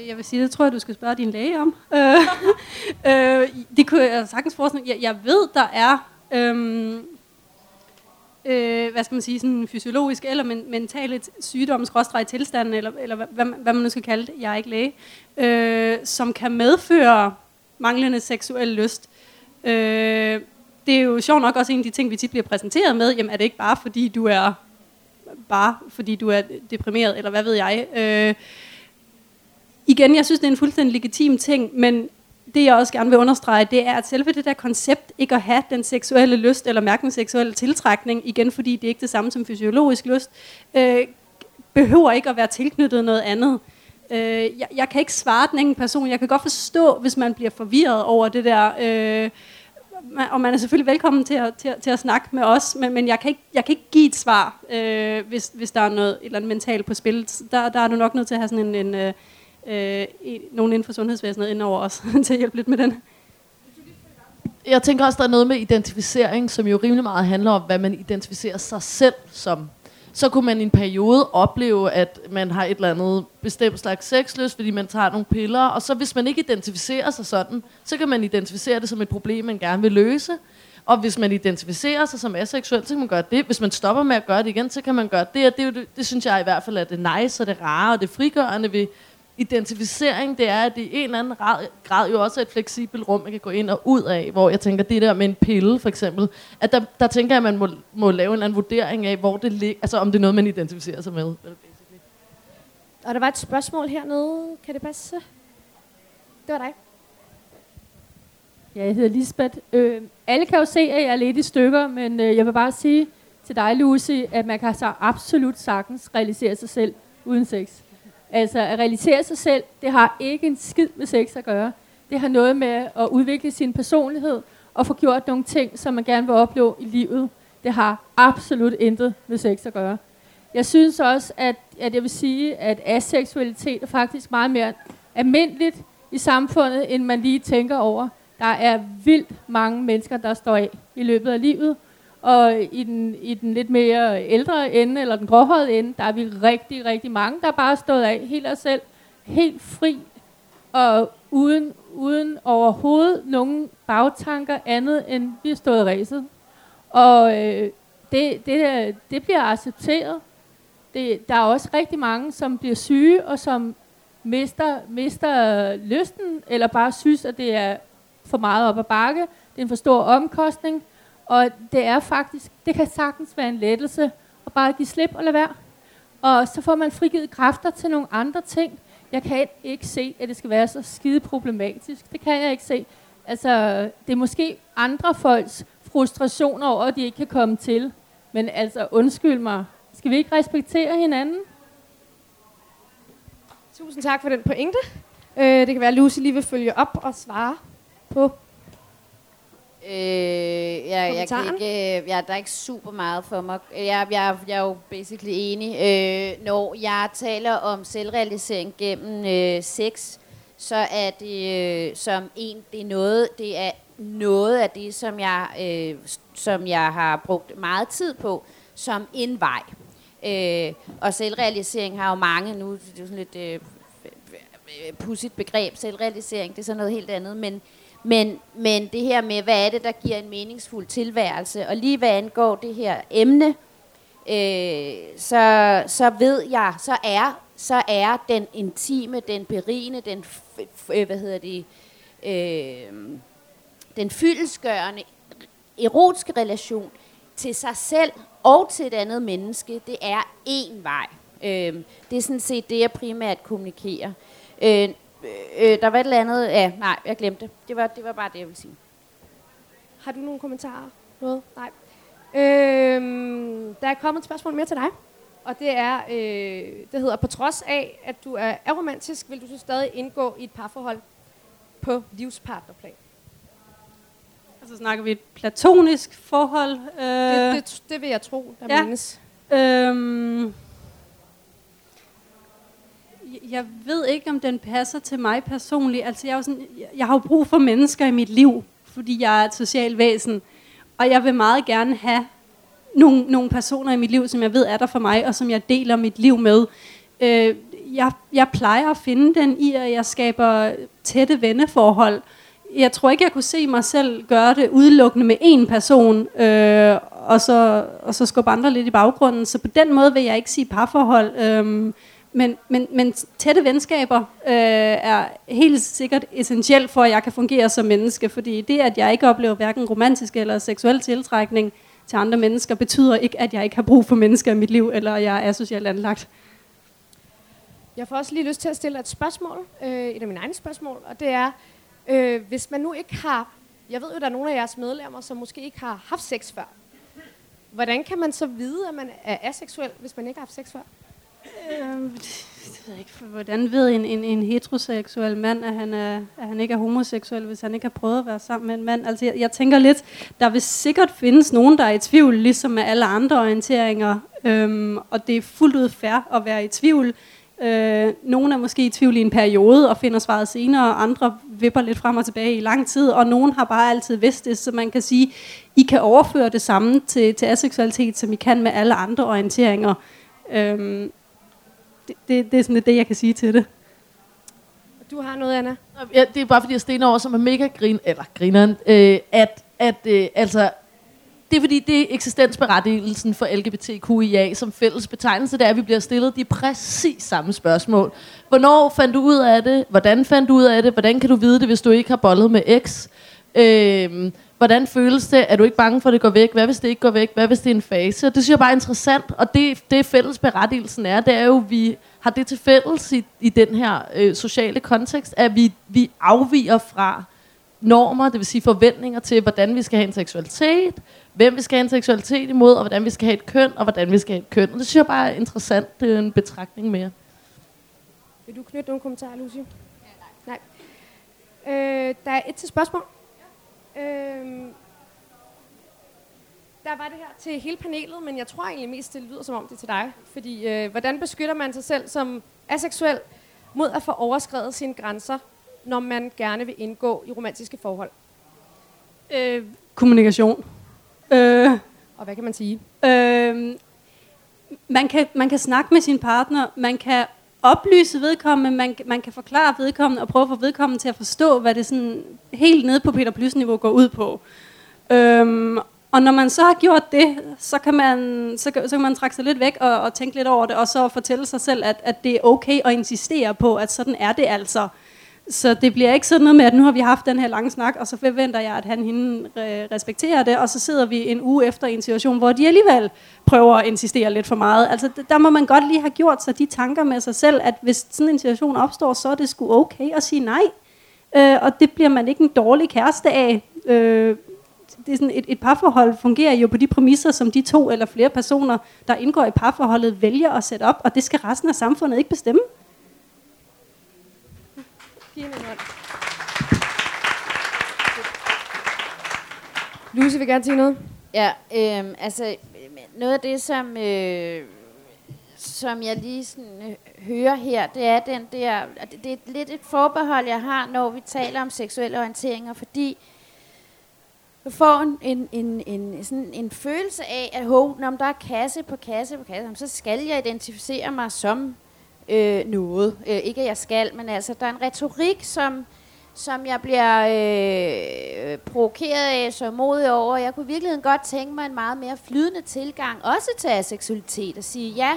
Jeg vil sige, det tror jeg, du skal spørge din læge om. [LAUGHS] Øh, øh, det kunne jeg sagtens forestille jeg, jeg ved, der er, øhm, øh, hvad skal man sige, sådan fysiologisk eller men, mentale sygdomsrådstræk tilstanden, eller, eller hvad, hvad man nu skal kalde det, jeg er ikke læge, øh, som kan medføre manglende seksuel lyst. Øh, det er jo sjovt nok også en af de ting, vi tit bliver præsenteret med. Jamen er det ikke bare fordi du er bare fordi du er deprimeret, eller hvad ved jeg. Øh, igen, jeg synes, det er en fuldstændig legitim ting, men det jeg også gerne vil understrege, det er, at selve det der koncept, ikke at have den seksuelle lyst, eller mærke den seksuelle tiltrækning, igen fordi det er ikke det samme som fysiologisk lyst, øh, behøver ikke at være tilknyttet noget andet. Øh, jeg, jeg kan ikke svare den enkelte person. Jeg kan godt forstå, hvis man bliver forvirret over det der. Øh, og man er selvfølgelig velkommen til at, til, til at snakke med os, men, men jeg, kan ikke, jeg kan ikke give et svar, øh, hvis, hvis der er noget et eller andet mentalt på spil. Der, der er du nok nødt til at have sådan en, en øh, øh, i, nogen inden for sundhedsvæsenet ind over os [LAUGHS] til at hjælpe lidt med den.
Jeg tænker også, der er noget med identificering, som jo rimelig meget handler om, hvad man identificerer sig selv som så kunne man i en periode opleve, at man har et eller andet bestemt slags sexlyst, fordi man tager nogle piller, og så hvis man ikke identificerer sig sådan, så kan man identificere det som et problem, man gerne vil løse. Og hvis man identificerer sig som aseksuel, så kan man gøre det. Hvis man stopper med at gøre det igen, så kan man gøre det. Og det, det, det synes jeg i hvert fald er det nice og det rare og det frigørende ved identificering, det er, at det i en eller anden grad jo også er et fleksibelt rum, man kan gå ind og ud af, hvor jeg tænker, det der med en pille for eksempel, at der, der tænker jeg, at man må, må lave en eller anden vurdering af, hvor det ligger, altså om det er noget, man identificerer sig med.
Og der var et spørgsmål hernede, kan det passe? Det var dig.
Ja, jeg hedder Lisbeth. Øh, alle kan jo se, at jeg er lidt i stykker, men øh, jeg vil bare sige til dig, Lucy, at man kan så absolut sagtens realisere sig selv uden sex. Altså at realisere sig selv, det har ikke en skid med sex at gøre. Det har noget med at udvikle sin personlighed og få gjort nogle ting, som man gerne vil opleve i livet. Det har absolut intet med sex at gøre. Jeg synes også, at, at jeg vil sige, at aseksualitet er faktisk meget mere almindeligt i samfundet, end man lige tænker over. Der er vildt mange mennesker, der står af i løbet af livet, og i den, i den lidt mere ældre ende, eller den gråhårede ende, der er vi rigtig, rigtig mange, der bare er stået af helt os selv, helt fri, og uden, uden overhovedet nogen bagtanker andet, end vi er stået ræset. Og øh, det, det, det bliver accepteret. Det, der er også rigtig mange, som bliver syge, og som mister, mister lysten, eller bare synes, at det er for meget op ad bakke. Det er en for stor omkostning. Og det er faktisk, det kan sagtens være en lettelse at bare give slip og lade være. Og så får man frigivet kræfter til nogle andre ting. Jeg kan ikke se, at det skal være så skide problematisk. Det kan jeg ikke se. Altså, det er måske andre folks frustrationer over, at de ikke kan komme til. Men altså, undskyld mig. Skal vi ikke respektere hinanden?
Tusind tak for den pointe. Øh, det kan være, at Lucy lige vil følge op og svare på
Øh, jeg, jeg kan ikke, øh, jeg, der er ikke super meget for mig. Jeg, jeg, jeg er jo basically enig. Øh, når jeg taler om selvrealisering gennem øh, sex, så er det øh, som en, det er noget, det er noget af det, som jeg, øh, som jeg har brugt meget tid på, som en vej. Øh, og selvrealisering har jo mange, nu det er sådan lidt øh, pudsigt begreb, selvrealisering, det er sådan noget helt andet, men men, men det her med, hvad er det, der giver en meningsfuld tilværelse, og lige hvad angår det her emne, øh, så, så ved jeg, så er, så er den intime, den berigende, den, f- f- øh, hvad hedder det, øh, den fyldesgørende erotiske relation til sig selv og til et andet menneske, det er én vej. Øh, det er sådan set det, jeg primært kommunikerer. Øh, øh, der var et eller andet... Ja, nej, jeg glemte det. Det var, det var bare det, jeg ville sige.
Har du nogle kommentarer? Noget? Nej. Øhm, der er kommet et spørgsmål mere til dig. Og det er, øh, det hedder, på trods af, at du er aromantisk, vil du så stadig indgå i et parforhold på livspartnerplan?
Altså snakker vi et platonisk forhold? Øh,
Det, det, det vil jeg tro, der
ja.
menes.
Øhm, jeg ved ikke, om den passer til mig personligt. Altså, jeg, er jo sådan, jeg har jo brug for mennesker i mit liv, fordi jeg er et socialt væsen. Og jeg vil meget gerne have nogle, nogle personer i mit liv, som jeg ved er der for mig, og som jeg deler mit liv med. Øh, jeg, jeg plejer at finde den i, at jeg skaber tætte venneforhold. Jeg tror ikke, jeg kunne se mig selv gøre det udelukkende med én person, øh, og, så, og så skubbe andre lidt i baggrunden. Så på den måde vil jeg ikke sige parforhold. Øh, men, men, men tætte venskaber øh, er helt sikkert essentielt for, at jeg kan fungere som menneske. Fordi det, at jeg ikke oplever hverken romantisk eller seksuel tiltrækning til andre mennesker, betyder ikke, at jeg ikke har brug for mennesker i mit liv, eller jeg er socialt anlagt.
Jeg får også lige lyst til at stille et spørgsmål, øh, et af mine egne spørgsmål, og det er, øh, hvis man nu ikke har, jeg ved jo, der er nogle af jeres medlemmer, som måske ikke har haft sex før. Hvordan kan man så vide, at man er aseksuel, hvis man ikke har haft sex før?
Øh, det ved jeg ikke, hvordan ved en, en, en heteroseksuel mand, at han, er, at han ikke er homoseksuel, hvis han ikke har prøvet at være sammen med en mand? Altså, jeg, jeg tænker lidt, der vil sikkert findes nogen, der er i tvivl, ligesom med alle andre orienteringer, øhm, og det er fuldt ud fair at være i tvivl. Øh, nogle er måske i tvivl i en periode og finder svaret senere, og andre vipper lidt frem og tilbage i lang tid, og nogen har bare altid vidst det, så man kan sige, I kan overføre det samme til, til aseksualitet, som I kan med alle andre orienteringer. Øhm, det, det, det er sådan lidt det, jeg kan sige til det.
Du har noget, Anna?
Ja, det er bare fordi, jeg stener over, som er mega grin, eller grineren, øh, at, at øh, altså, det er fordi, det er eksistensberettigelsen for LGBTQIA som fælles betegnelse, det er, at vi bliver stillet de præcis samme spørgsmål. Hvornår fandt du ud af det? Hvordan fandt du ud af det? Hvordan kan du vide det, hvis du ikke har bollet med X? Øh, hvordan føles det? Er du ikke bange for, at det går væk? Hvad hvis det ikke går væk? Hvad hvis det er en fase? Og det synes jeg bare er interessant, og det, det fælles berettigelsen er, det er jo, at vi har det til fælles i, i den her øh, sociale kontekst, at vi, vi afviger fra normer, det vil sige forventninger til, hvordan vi skal have en seksualitet, hvem vi skal have en seksualitet imod, og hvordan vi skal have et køn, og hvordan vi skal have et køn. Og det synes jeg bare er interessant, det er en betragtning mere.
Vil du knytte nogle kommentarer, Lucy? Ja, nej. nej. Øh, der er et til spørgsmål. Øh, der var det her til hele panelet, men jeg tror egentlig mest, det lyder som om det er til dig. Fordi øh, hvordan beskytter man sig selv som aseksuel mod at få overskrevet sine grænser, når man gerne vil indgå i romantiske forhold?
Øh, kommunikation. Øh,
Og hvad kan man sige?
øh, man, kan, man kan snakke med sin partner, man kan oplyse vedkommende, man, man kan forklare vedkommende og prøve at få vedkommende til at forstå, hvad det sådan helt nede på Peter Plus-niveau går ud på. Øhm, og når man så har gjort det, så kan man, så, kan- så kan man trække sig lidt væk og, og tænke lidt over det, og så fortælle sig selv, at, at det er okay at insistere på, at sådan er det altså. Så det bliver ikke sådan noget med, at nu har vi haft den her lange snak, og så forventer jeg, at han hende respekterer det, og så sidder vi en uge efter i en situation, hvor de alligevel prøver at insistere lidt for meget. Altså, der må man godt lige have gjort sig de tanker med sig selv, at hvis sådan en situation opstår, så er det sgu okay at sige nej. Øh, og det bliver man ikke en dårlig kæreste af. Øh, det er sådan et, et parforhold fungerer jo på de præmisser, som de to eller flere personer, der indgår i parforholdet, vælger at sætte op, og det skal resten af samfundet ikke bestemme.
Hende en hånd. Lucy vil gerne sige noget.
Ja, øh, altså noget af det, som, øh, som jeg lige sådan, øh, hører her, det er den der, det, det er lidt et forbehold, jeg har, når vi taler om seksuelle orienteringer, fordi du får en, en, en, en, sådan en følelse af, at hov, når der er kasse på kasse på kasse, så skal jeg identificere mig som øh, noget. Øh, ikke at jeg skal, men altså, der er en retorik, som, som jeg bliver øh, provokeret af, så modig over. Jeg kunne virkelig godt tænke mig en meget mere flydende tilgang, også til aseksualitet, at sige, ja,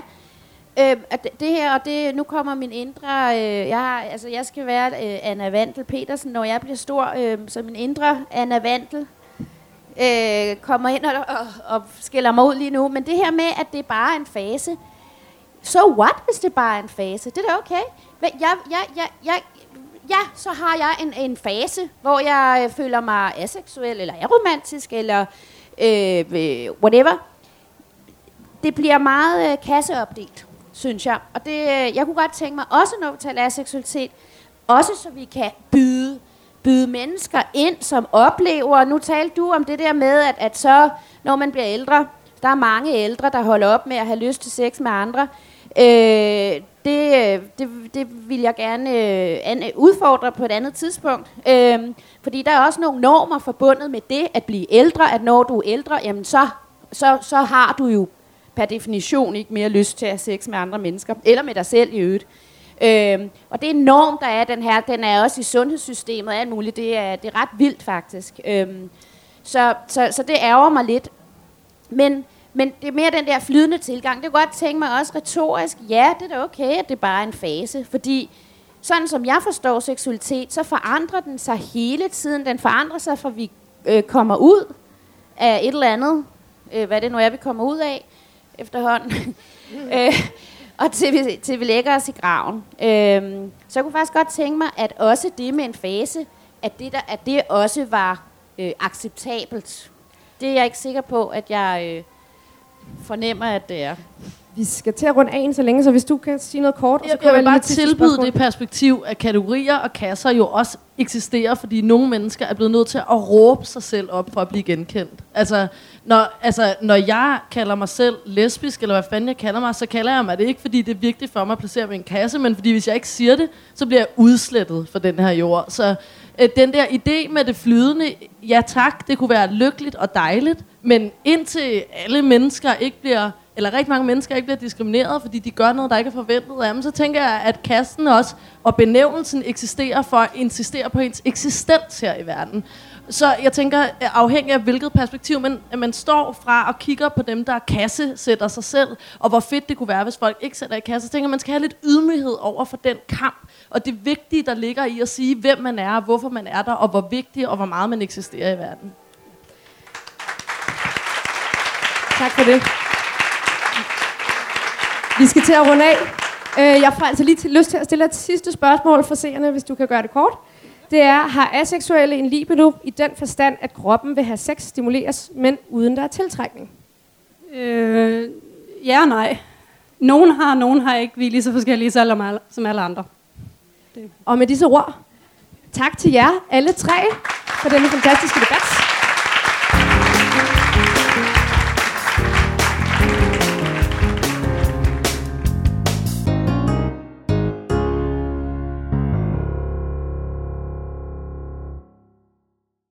øh, at det- her, og det, nu kommer min indre, øh, jeg, har, altså, jeg skal være øh, Anna Vandel Petersen, når jeg bliver stor, øh, så min indre Anna Vandel øh, kommer ind og, og, og skiller mig ud lige nu. Men det her med, at det er bare en fase, so what, hvis det bare er en fase? Det er da okay. Men jeg, jeg, jeg, jeg, ja, så har jeg en, en fase, hvor jeg øh, føler mig aseksuel, eller aromantisk, eller øh, øh, whatever. Det bliver meget øh, kasseopdelt, synes jeg. Og det, øh, jeg kunne godt tænke mig, også når vi taler aseksualitet, også så vi kan byde, byde mennesker ind, som oplever, nu talte du om det der med, at, at så, når man bliver ældre, der er mange ældre, der holder op med at have lyst til sex med andre. Øh, det, øh, det, det vil jeg gerne øh, an, udfordre på et andet tidspunkt. Øh, fordi der er også nogle normer forbundet med det at blive ældre, at når du er ældre, jamen så, så, så har du jo per definition ikke mere lyst til at have sex med andre mennesker, eller med dig selv i øvrigt. Øh, og det er en norm, der er den her, den er også i sundhedssystemet og alt muligt. Det er, det er ret vildt faktisk. Øh, så, så, så det ærger mig lidt. Men, men det er mere den der flydende tilgang. Det kan godt tænke mig også retorisk, ja, det er da okay, at det bare er en fase. Fordi sådan som jeg forstår seksualitet, så forandrer den sig hele tiden. Den forandrer sig, for vi øh, kommer ud af et eller andet, øh, hvad det nu er, vi kommer ud af efterhånden. [LAUGHS] øh, og til vi, til vi lægger os i graven. Øh, så jeg kunne faktisk godt tænke mig, at også det med en fase, at det, der, at det også var øh, acceptabelt. Det er jeg ikke sikker på, at jeg øh, fornemmer, at det er.
Vi skal til at runde af så længe, så hvis du kan sige noget kort, og så
Jeg, vil bare tilbyde det perspektiv, at kategorier og kasser jo også eksisterer, fordi nogle mennesker er blevet nødt til at råbe sig selv op for at blive genkendt. Altså når, altså, når jeg kalder mig selv lesbisk, eller hvad fanden jeg kalder mig, så kalder jeg mig det ikke, fordi det er vigtigt for mig at placere mig i en kasse, men fordi hvis jeg ikke siger det, så bliver jeg udslettet for den her jord. Så øh, den der idé med det flydende, ja tak, det kunne være lykkeligt og dejligt, men indtil alle mennesker ikke bliver eller rigtig mange mennesker ikke bliver diskrimineret, fordi de gør noget, der ikke er forventet af dem, så tænker jeg, at kasten også og benævnelsen eksisterer for at insistere på ens eksistens her i verden. Så jeg tænker, øh, afhængig af hvilket perspektiv, man, man står fra og kigger på dem, der kasse sætter sig selv, og hvor fedt det kunne være, hvis folk ikke sætter i kasse, så tænker man skal have lidt ydmyghed over for den kamp, og det vigtige, der ligger i at sige, hvem man er, hvorfor man er der, og hvor vigtig og hvor meget man eksisterer i verden.
Tak for det. Vi skal til at runde af. Øh, jeg får altså lige til, lyst til at stille et sidste spørgsmål for seerne, hvis du kan gøre det kort. Det er, har aseksuelle en libido i den forstand, at kroppen vil have sex stimuleres, men uden der er tiltrækning?
Øh, ja og nej. Nogen har, nogen har ikke. Vi er lige så forskellige som alle, som alle andre.
Og med disse ord, tak til jer alle tre for denne fantastiske debat.